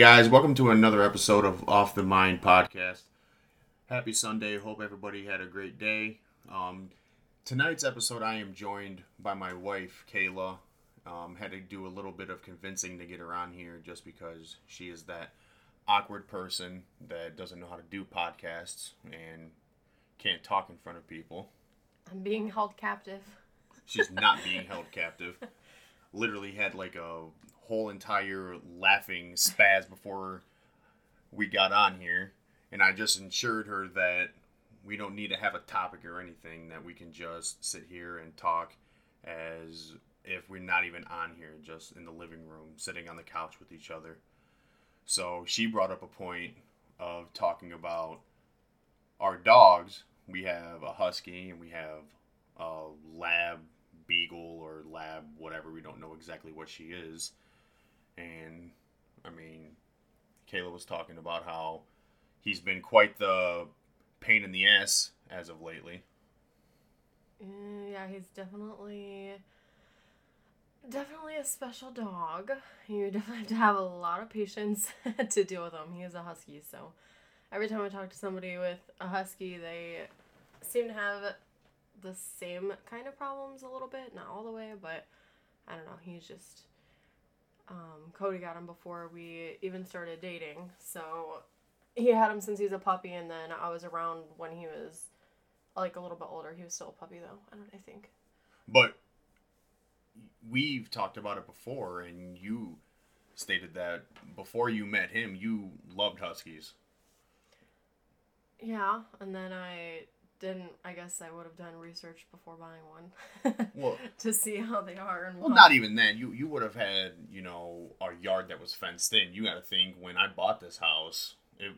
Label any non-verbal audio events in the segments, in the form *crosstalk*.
Guys, welcome to another episode of Off the Mind podcast. Happy Sunday. Hope everybody had a great day. Um, tonight's episode, I am joined by my wife, Kayla. Um, had to do a little bit of convincing to get her on here just because she is that awkward person that doesn't know how to do podcasts and can't talk in front of people. I'm being held captive. She's not being held captive. *laughs* Literally had like a whole entire laughing spaz before we got on here. And I just ensured her that we don't need to have a topic or anything, that we can just sit here and talk as if we're not even on here, just in the living room, sitting on the couch with each other. So she brought up a point of talking about our dogs. We have a husky and we have a lab beagle or lab whatever. We don't know exactly what she is. And I mean, Kayla was talking about how he's been quite the pain in the ass as of lately. Mm, yeah, he's definitely definitely a special dog. You *laughs* definitely have to have a lot of patience *laughs* to deal with him. He is a husky, so every time I talk to somebody with a husky, they seem to have the same kind of problems a little bit, not all the way, but I don't know. He's just um, Cody got him before we even started dating, so he had him since he was a puppy, and then I was around when he was like a little bit older. He was still a puppy though. I don't. I think. But we've talked about it before, and you stated that before you met him, you loved huskies. Yeah, and then I didn't. I guess I would have done research before buying one. Well- *laughs* to see how they are and Well, what- not even then. You you would have had you know a yard that was fenced in. You got to think when I bought this house, it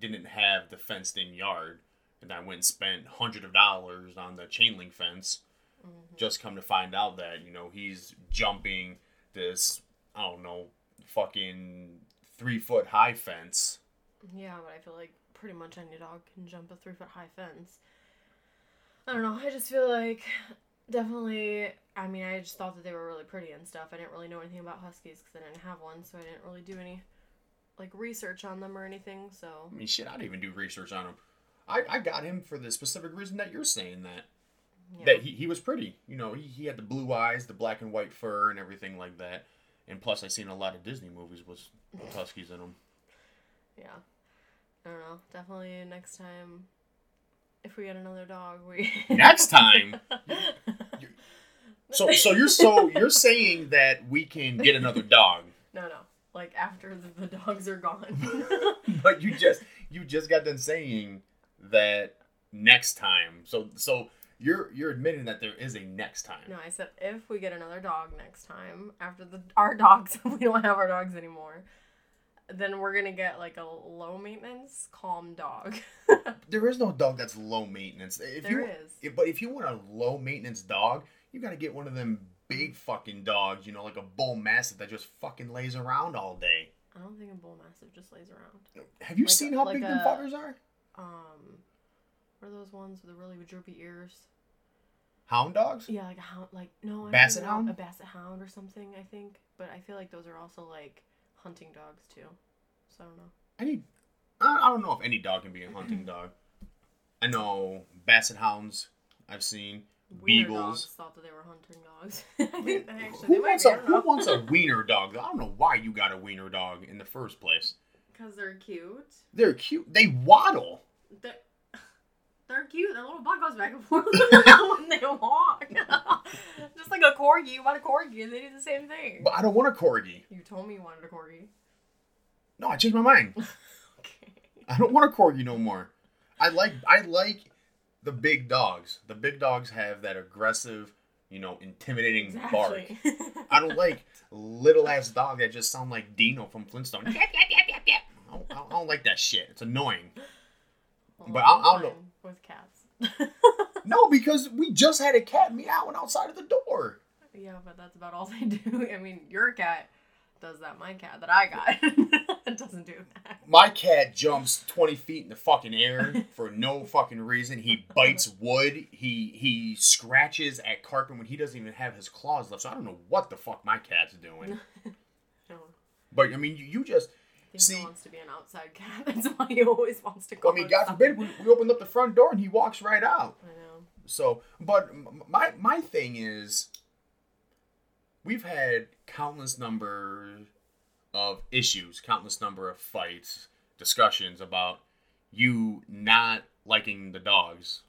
didn't have the fenced in yard, and I went and spent hundred of dollars on the chain link fence. Mm-hmm. Just come to find out that you know he's jumping this I don't know fucking three foot high fence. Yeah, but I feel like pretty much any dog can jump a three foot high fence. I don't know. I just feel like definitely. I mean, I just thought that they were really pretty and stuff. I didn't really know anything about huskies because I didn't have one, so I didn't really do any like research on them or anything. So I mean, shit, I didn't even do research on him. I, I got him for the specific reason that you're saying that. yeah. that he, he was pretty. You know, he, he had the blue eyes, the black and white fur, and everything like that. And plus, I seen a lot of Disney movies with, with huskies in them. yeah. I don't know. Definitely next time, if we get another dog, we *laughs* Next time. *laughs* So so you're so you're saying that we can get another dog, no, no. Like after the, the dogs are gone. *laughs* but you just you just got done saying that next time. So so you're you're admitting that there is a next time. No, I said if we get another dog next time after the our dogs, we don't have our dogs anymore. Then we're gonna get like a low maintenance, calm dog. *laughs* There is no dog that's low maintenance. If There you, is. if- but if you want a low maintenance dog, you got to get one of them big fucking dogs. You know, like a bull mastiff that just fucking lays around all day. I don't think a bull mastiff just lays around. Have you Like seen a- how like big them fuckers are? Um, what are those ones with the really droopy ears? Hound dogs? Yeah, like a hound. Like no, I don't Basset know, hound? A basset hound or something. I think, but I feel like those are also like hunting dogs too. So I don't know. Any, I, I don't know if any dog can be a hunting *clears throat* dog. I know basset hounds. I've seen Wiener dogs beagles. thought that they were hunting dogs. *laughs* I think they actually Who wants be. a Who wants a *laughs* wiener dog? I don't know why you got a wiener dog in the first place. Because they're cute. They're cute. They waddle. They're, they're cute. Their little butt goes back and forth *laughs* *laughs* when they walk. *laughs* Just like a corgi. You want a corgi and they do the same thing. But I don't want a corgi. You told me you wanted a corgi. No, I changed my mind. Okay. I don't want a corgi no more. I like I like the big dogs. The big dogs have that aggressive, you know, intimidating bark. I don't like little ass dog that just sound like Dino from Flintstone. Yep, yep, yep, yep, yep. I don't, I don't like that shit. It's annoying. Well, but I- I'm don't know. With cats. No, *laughs* because we just had a cat meowing outside of the door. yeah, but that's about all they *laughs* do. I mean, your cat does that. My cat that I got *laughs* doesn't do that. My cat jumps twenty feet in the fucking air for no fucking reason. He bites wood. He he scratches at carpet when he doesn't even have his claws left. So I don't know what the fuck my cat's doing. No. But I mean, you, you just I See- he wants to be an outside cat. *laughs* That's why he always wants to go. I mean, God forbid we, we opened up the front door and he walks right out. I know. So, but my my thing is, we've had countless number of issues, countless number of fights, discussions about you not liking the dogs,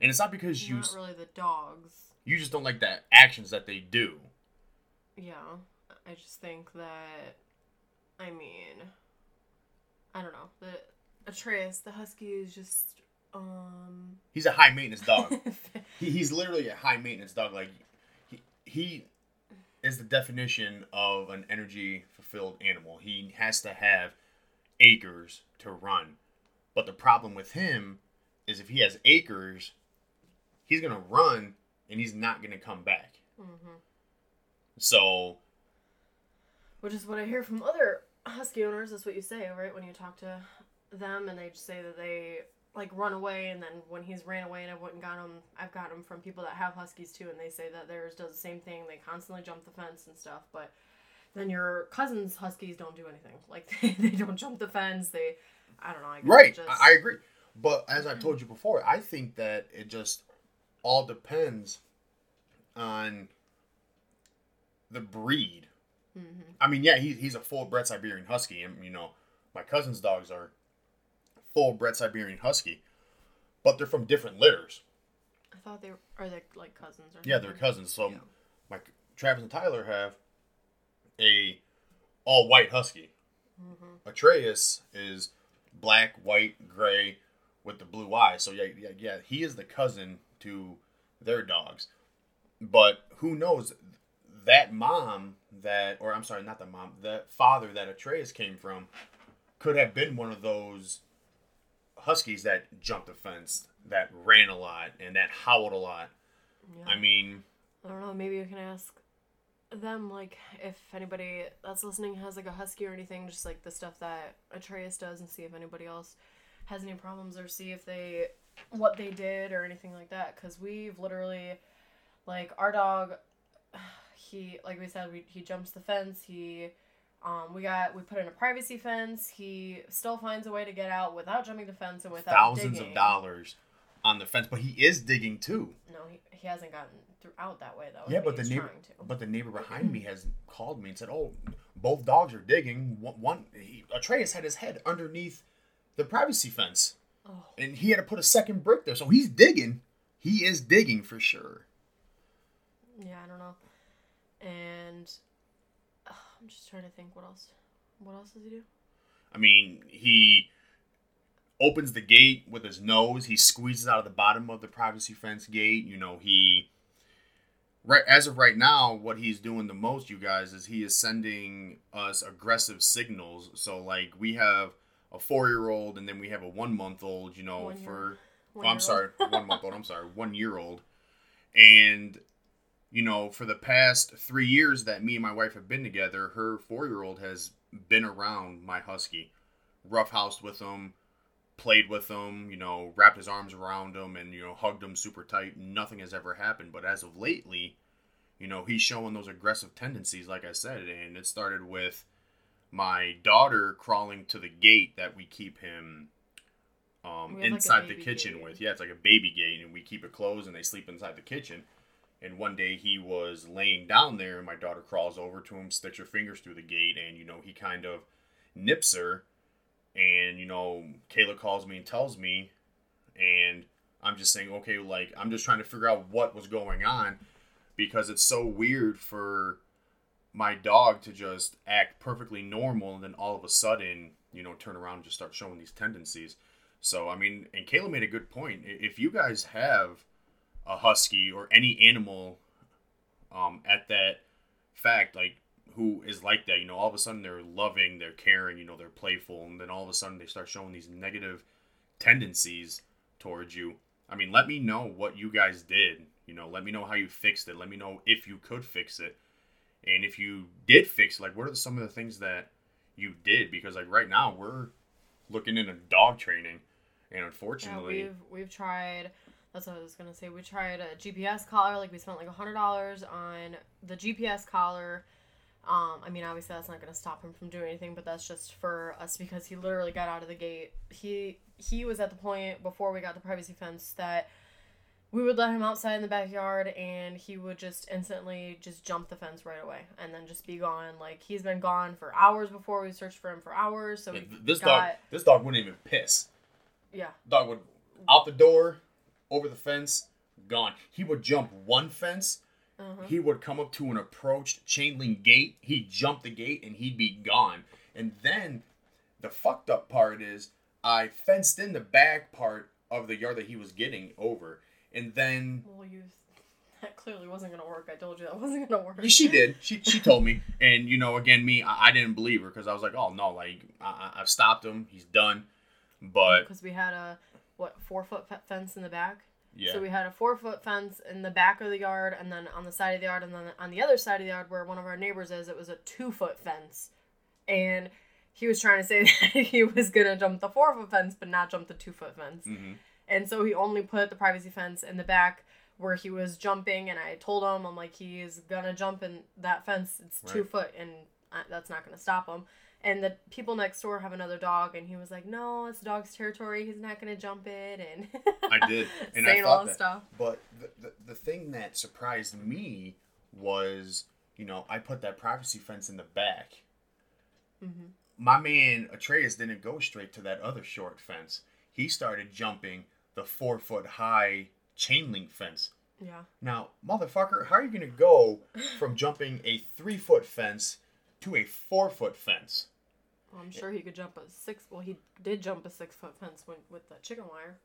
and it's not because you Not really the dogs. you just don't like the actions that they do. Yeah, I just think that. I mean, I don't know. The Atreus, the husky, is just um. He's a high maintenance dog. *laughs* he, he's literally a high maintenance dog. Like he, he is the definition of an energy fulfilled animal. He has to have acres to run. But the problem with him is if he has acres, he's gonna run and he's not gonna come back. hmm So Which is what I hear from other husky owners. That's what you say, right? When you talk to them, and they just say that they like run away, and then when he's ran away, and I went and got him, I've got him from people that have huskies too, and they say that theirs does the same thing. They constantly jump the fence and stuff, but then your cousin's huskies don't do anything. *laughs* Like they, they don't jump the fence. They, I don't know. I guess right, Just, I I agree. But as I told you before, I think that it just all depends on the breed. Mhm. I mean, yeah, he, he's a full bred Siberian Husky, and you know, my cousin's dogs are full bred Siberian Husky, but they're from different litters. I thought they were, are they like cousins or Yeah, they're cousins. So, Yeah. my Travis and Tyler have a all white Husky. Mhm. Atreus is black, white, gray with the blue eyes. So yeah, yeah, yeah, he is the cousin to their dogs. But who knows? That mom that, or I'm sorry, not the mom, the father that Atreus came from, could have been one of those huskies that jumped the fence, that ran a lot, and that howled a lot. Yeah. I mean, I don't know. Maybe you can ask them, like, if anybody that's listening has like a husky or anything, just like the stuff that Atreus does, and see if anybody else has any problems or see if they what they did or anything like that. Because we've literally, like, our dog, he like we said, we, he jumps the fence. He um, we got we put in a privacy fence. He still finds a way to get out without jumping the fence and without thousands digging. of dollars on the fence, but he is digging too. No, he, he hasn't gotten through out that way though. Yeah, but the neighbor, but the neighbor behind me has called me and said, "Oh, both dogs are digging. One, one he, Atreus had his head underneath the privacy fence, Oh. and he had to put a second brick there. So he's digging. He is digging for sure. Yeah, I don't know. And I'm just trying to think what else. What else does he do? I mean, he opens the gate with his nose. He squeezes out of the bottom of the privacy fence gate. You know, he right as of right now, what he's doing the most, you guys, is he is sending us aggressive signals. So like we have a four year old and then we have a one month old, you know, One year- for oh, *laughs* I'm sorry, one month old, I'm sorry, one year old. And you know, for the past three years that me and my wife have been together, her four year old has been around my husky, roughhoused with him, played with him, you know, wrapped his arms around him and, you know, hugged him super tight. Nothing has ever happened. But as of lately, you know, he's showing those aggressive tendencies, like I said. And it started with my daughter crawling to the gate that we keep him um, We have, like, inside the kitchen gate. with. Yeah, it's like a baby gate, and we keep it closed, and they sleep inside the kitchen. And one day he was laying down there, and my daughter crawls over to him, sticks her fingers through the gate, and you know he kind of nips her. And you know Kayla calls me and tells me, and I'm just saying, okay, like I'm just trying to figure out what was going on because it's so weird for my dog to just act perfectly normal and then all of a sudden, you know, turn around and just start showing these tendencies. So, I mean, and Kayla made a good point. If you guys have a husky or any animal um, at that fact, like who is like that, you know, all of a sudden they're loving, they're caring, you know, they're playful, and then all of a sudden they start showing these negative tendencies towards you. I mean, let me know what you guys did. You know, let me know how you fixed it. Let me know if you could fix it. And if you did fix it, like what are some of the things that you did? Because like right now we're looking into dog training and Yeah, unfortunately we've we've tried. That's what I was gonna say. We tried a GPS collar. Like we spent like a hundred dollars on the GPS collar. Um, I mean, obviously that's not going to stop him from doing anything, but that's just for us because he literally got out of the gate. He he was at the point before we got the privacy fence that we would let him outside in the backyard and he would just instantly just jump the fence right away and then just be gone. Like he's been gone for hours before we searched for him for hours. So Yeah, we this got, dog, this dog wouldn't even piss. yeah, Dog would out the door, over the fence, gone. He would jump one fence. uh-huh. He would come up to an approached chain link gate. He'd jump the gate and he'd be gone. And then the fucked up part is I fenced in the back part of the yard that he was getting over. And then well, you *laughs* that clearly wasn't gonna work. I told you that *laughs* wasn't gonna work. she did. *laughs* She she told me. And you know, again, me, I, I didn't believe her because I was like, oh no, like I, I- I've stopped him. He's done. But because we had a what four foot fe- fence in the back. yeah, So we had a four foot fence in the back of the yard, and then on the side of the yard, and then on the other side of the yard where one of our neighbors is, it was a two foot fence. And he was trying to say *laughs* that he was gonna jump the four foot fence, but not jump the two foot fence. Mhm. And so he only put the privacy fence in the back where he was jumping, and I told him, I'm like, he is gonna jump in that fence. It's two foot, and uh, that's not gonna stop him. And the people next door have another dog, and he was like, "No, it's the dog's territory. He's not gonna jump it." And *laughs* I did, and I saying thought all that. stuff. But the, the the thing that surprised me was, you know, I put that privacy fence in the back. Mhm. My man Atreus didn't go straight to that other short fence. He started jumping the four foot high chain link fence. Yeah. Now, motherfucker, how are you gonna go from jumping a three foot fence to a four foot fence? Well, I'm sure he could jump a six. Well, he did jump a six foot fence when, with the chicken wire,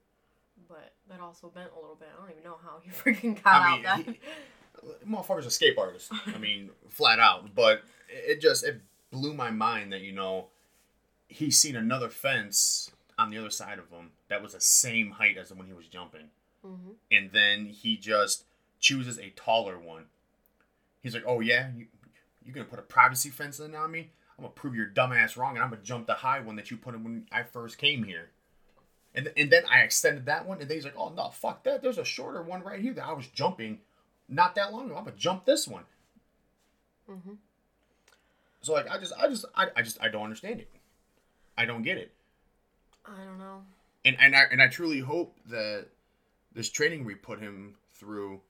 but that also bent a little bit. I don't even know how he *laughs* freaking got I mean, out that. he- motherfucker's a escape artist. I *laughs* mean, flat out. But it just it blew my mind that you know he's seen another fence on the other side of him that was the same height as the one he was jumping, hmm and then he just chooses a taller one. He's like, "Oh yeah, you you gonna put a privacy fence in on me? I'm gonna prove your dumbass wrong, and I'm gonna jump the high one that you put in when I first came here." And, and then I extended that one, and then he's like, "Oh no, fuck that! There's a shorter one right here that I was jumping not that long ago. I'm gonna jump this one." hmm So like, I just, I just, I, I just, I don't understand it. I don't get it, I don't know. and and I and I truly hope that this training we put him through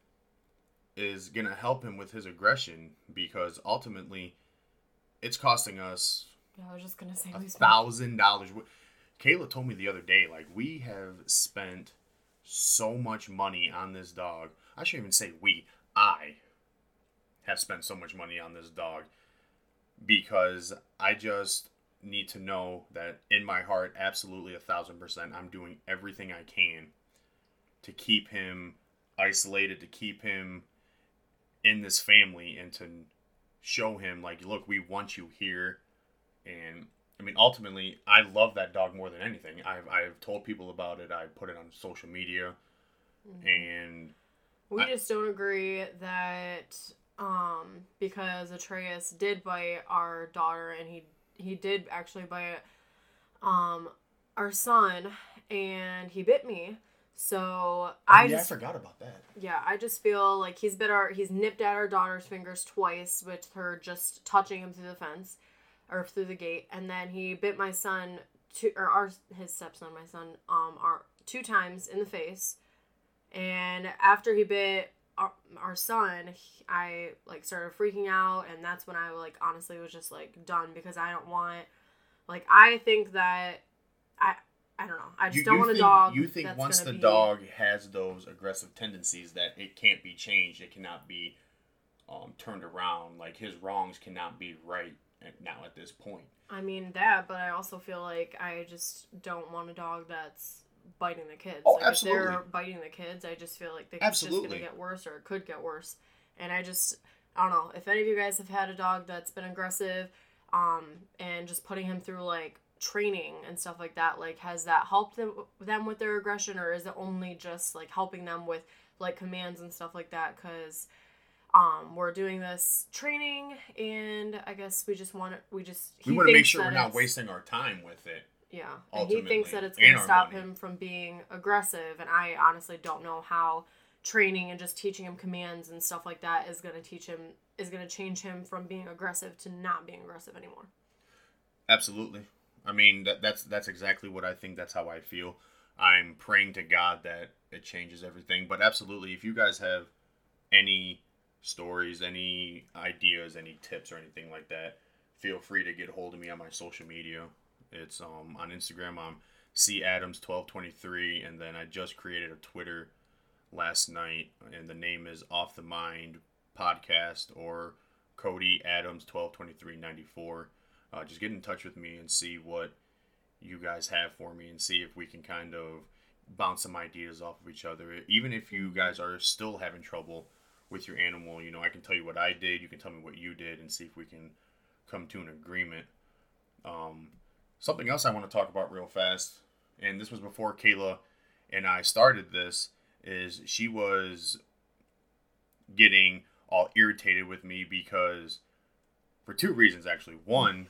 is gonna help him with his aggression because ultimately, it's costing us Yeah, I was just gonna say a thousand dollars. Kayla told me the other day, like we have spent so much money on this dog. I shouldn't even say we. I have spent so much money on this dog because I just need to know that in my heart, absolutely a thousand percent, I'm doing everything I can to keep him isolated, to keep him in this family, and to show him like, look, we want you here, and I mean, ultimately, I love that dog more than anything. I've, I've told people about it. I put it on social media, and We I- just don't agree that um because Atreus did bite our daughter and he he did actually bite um our son and he bit me. So I Oh, yeah, just I forgot about that. yeah, I just feel like he's bit our he's nipped at our daughter's fingers twice with her just touching him through the fence or through the gate, and then he bit my son two or our his stepson, my son, um, our two times in the face, and after he bit our, our son, he- I like started freaking out, and that's when I like honestly was just like done because I don't want like I think that I I don't know I just You, don't you want think, a dog. You think once the be- dog has those aggressive tendencies that it can't be changed, it cannot be um, turned around. Like his wrongs cannot be right now at this point. I mean that, but I also feel like I just don't want a dog that's biting the kids. Oh, like if they're biting the kids, I just feel like they- it's just gonna get worse or it could get worse. And I just I don't know if any of you guys have had a dog that's been aggressive, um, and just putting him through like training and stuff like that. Like, has that helped them them with their aggression, or is it only just like helping them with like commands and stuff like that? Because um, we're doing this training, and I guess we just want to. We just We want to make sure we're not wasting our time with it. yeah, and he thinks that it's going to stop money. him from being aggressive, and I honestly don't know how training and just teaching him commands and stuff like that is going to teach him is going to change him from being aggressive to not being aggressive anymore. Absolutely. I mean that that's that's exactly what I think. That's how I feel. I'm praying to God that it changes everything. But absolutely, if you guys have any stories, any ideas, any tips, or anything like that, feel free to get a hold of me on my social media. It's um on Instagram. I'm C Adams twelve twenty three, and then I just created a Twitter last night, and the name is Off the Mind Podcast or Cody Adams twelve twenty three ninety four. Uh, just get in touch with me and see what you guys have for me, and see if we can kind of bounce some ideas off of each other. Even if you guys are still having trouble with your animal, you know, I can tell you what I did. You can tell me what you did, and see if we can come to an agreement. Um, something else I want to talk about real fast, and this was before Kayla and I started this, is she was getting all irritated with me because for two reasons actually. One,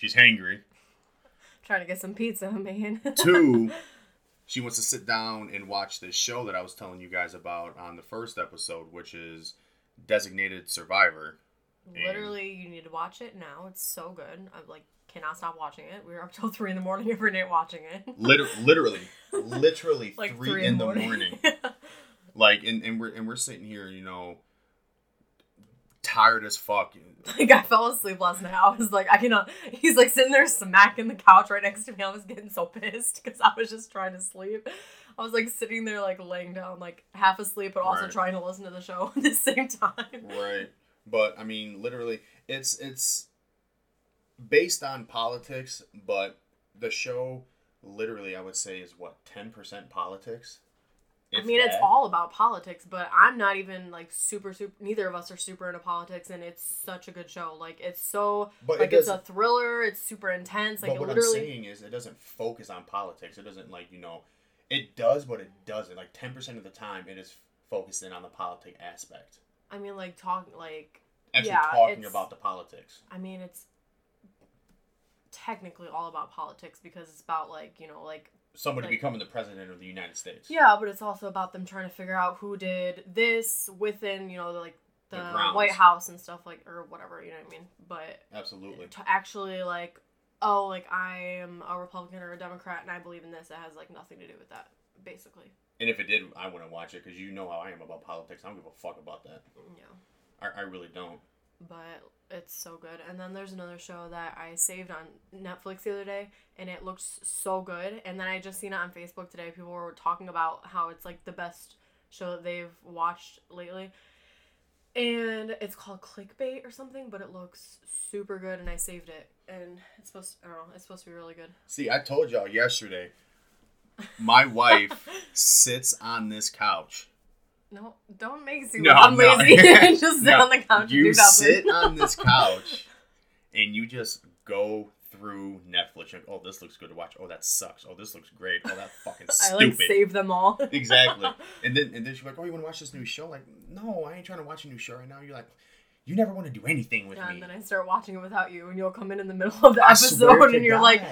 she's hangry. Trying to get some pizza, *laughs* man. Two, *laughs* she wants to sit down and watch this show that I was telling you guys about on the first episode, which is Designated Survivor. Literally, you need to watch it now. It's so good. I'm like cannot stop watching it. We were up till *laughs* three in the morning every night watching it. Liter- literally, literally like three, in the morning. like, and, and we're and we're sitting here, you know, tired as fuck. *laughs* like I fell asleep last night. I was like, I cannot. *laughs* He's like sitting there smacking the couch right next to me. I was getting so pissed *laughs* because I was just trying to sleep. I was like sitting there like laying down like half asleep, but also Right. trying to listen to the show at the same time. Right. But I mean, literally, it's it's based on politics, but the show, literally, I would say is what ten percent politics. I mean, it's all about politics, but I'm not even like super super. Neither of us are super into politics, and it's such a good show. Like it's so But it like it's a thriller. It's super intense. Like but it what literally. I'm saying is, it doesn't focus on politics. It doesn't like you know, it does, but it doesn't. Like ten percent of the time, it is focusing on the politic aspect. I mean, like talking like. Actually, Yeah, talking about the politics. I mean, it's technically all about politics because it's about like you know like Somebody Like- becoming the president of the United States. Yeah, but it's also about them trying to figure out who did this within, you know, the, like the, The. White House and stuff like or whatever, you know what I mean? But Absolutely. to actually like oh, like I am a Republican or a Democrat and I believe in this, it has like nothing to do with that, basically. And if it did, I wouldn't watch it because you know how I am about politics. I don't give a fuck about that. Yeah. I, I really don't. But it's so good. And then there's another show that I saved on Netflix the other day and it looks so good. And then I just seen it on Facebook today. People were talking about how it's like the best show that they've watched lately. And it's called Clickbait or something, but it looks super good and I saved it. And it's supposed I don't know, it's supposed to be really good. See, I told y'all yesterday. My wife *laughs* sits on this couch. No, don't make it seem No, like I'm no. lazy. *laughs* just sit No, on the couch and You sit on this *laughs* couch, and you just go through Netflix. Like, oh, this looks good to watch. Oh, that sucks. Oh, this looks great. Oh, that fucking stupid. *laughs* I like save them all. exactly. And then and then she's like, oh, you want to watch this new show? Like, no, I ain't trying to watch a new show right now. You're like, you never want to do anything with Yeah, me. and then I start watching it without you, and you'll come in in the middle of the I episode, and you're like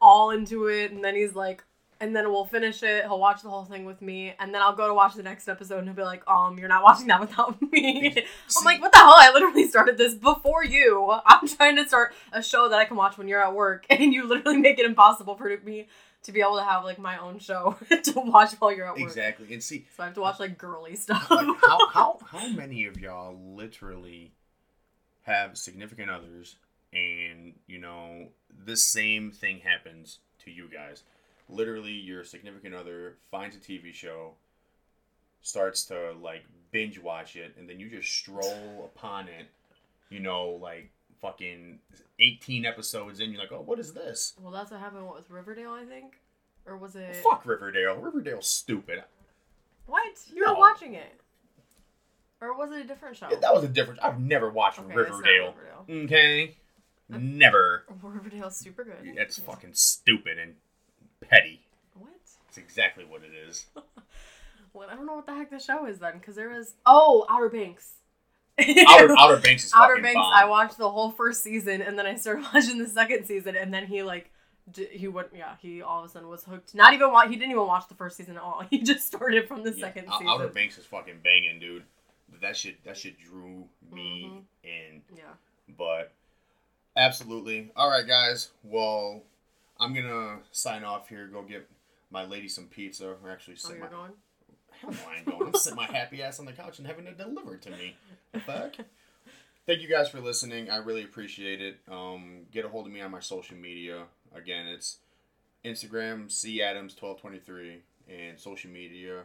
all into it, and then he's like, and then we'll finish it. He'll watch the whole thing with me, and then I'll go to watch the next episode, and he'll be like, um, you're not watching that without *laughs* me. *laughs* See- I'm like, what the hell? I literally started this before you. I'm trying to start a show that I can watch when you're at work, *laughs* and you literally make it impossible for me to be able to have like my own show to watch while you're at work. exactly. And see, So I have to watch like girly stuff. like how how how many of y'all literally have significant others and you know the same thing happens to you guys literally your significant other finds a tv show starts to like binge watch it and then you just stroll upon it you know like fucking 18 episodes in you're like oh what is this well, that's what happened what, with Riverdale, I think, or was it? fuck riverdale riverdale's stupid What? You No. were watching it. Or was it a different show? that was a different i've never watched Okay, riverdale Riverdale. okay never Riverdale's super good. It's fucking stupid and petty. What? That's exactly what it is. *laughs* Well, I don't know what the heck the show is then, because there was oh Outer Banks. Outer, Outer *laughs* Banks is Outer Banks. bomb. I watched the whole first season, and then I started *laughs* watching the second season, and then he like. d- He went, yeah. He all of a sudden was hooked. Not even watch. He didn't even watch the first season at all. He just started from the Yeah, second Ou- season. Outer Banks is fucking banging, dude. that shit that shit drew me Mhm. in. Yeah. But absolutely. All right, guys. Well, I'm gonna sign off here. Go get my lady some pizza, or actually Oh, sit you're my going? hell no, I ain't going. Sitting my happy ass on the couch and having it delivered to me. Fuck. Thank you guys for listening. I really appreciate it. Um, get a hold of me on my social media. Again, it's Instagram C Adams twelve twenty three, and social media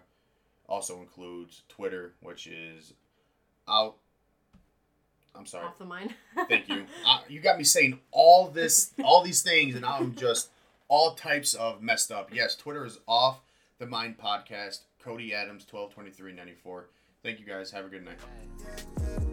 also includes Twitter, which is out. I'm sorry. Off the mind. *laughs* Thank you. *laughs* Uh, you got me saying all this, all these things, and I'm just all types of messed up. Yes, Twitter is off the mind podcast. Cody Adams, twelve twenty three ninety four. Thank you guys. Have a good night.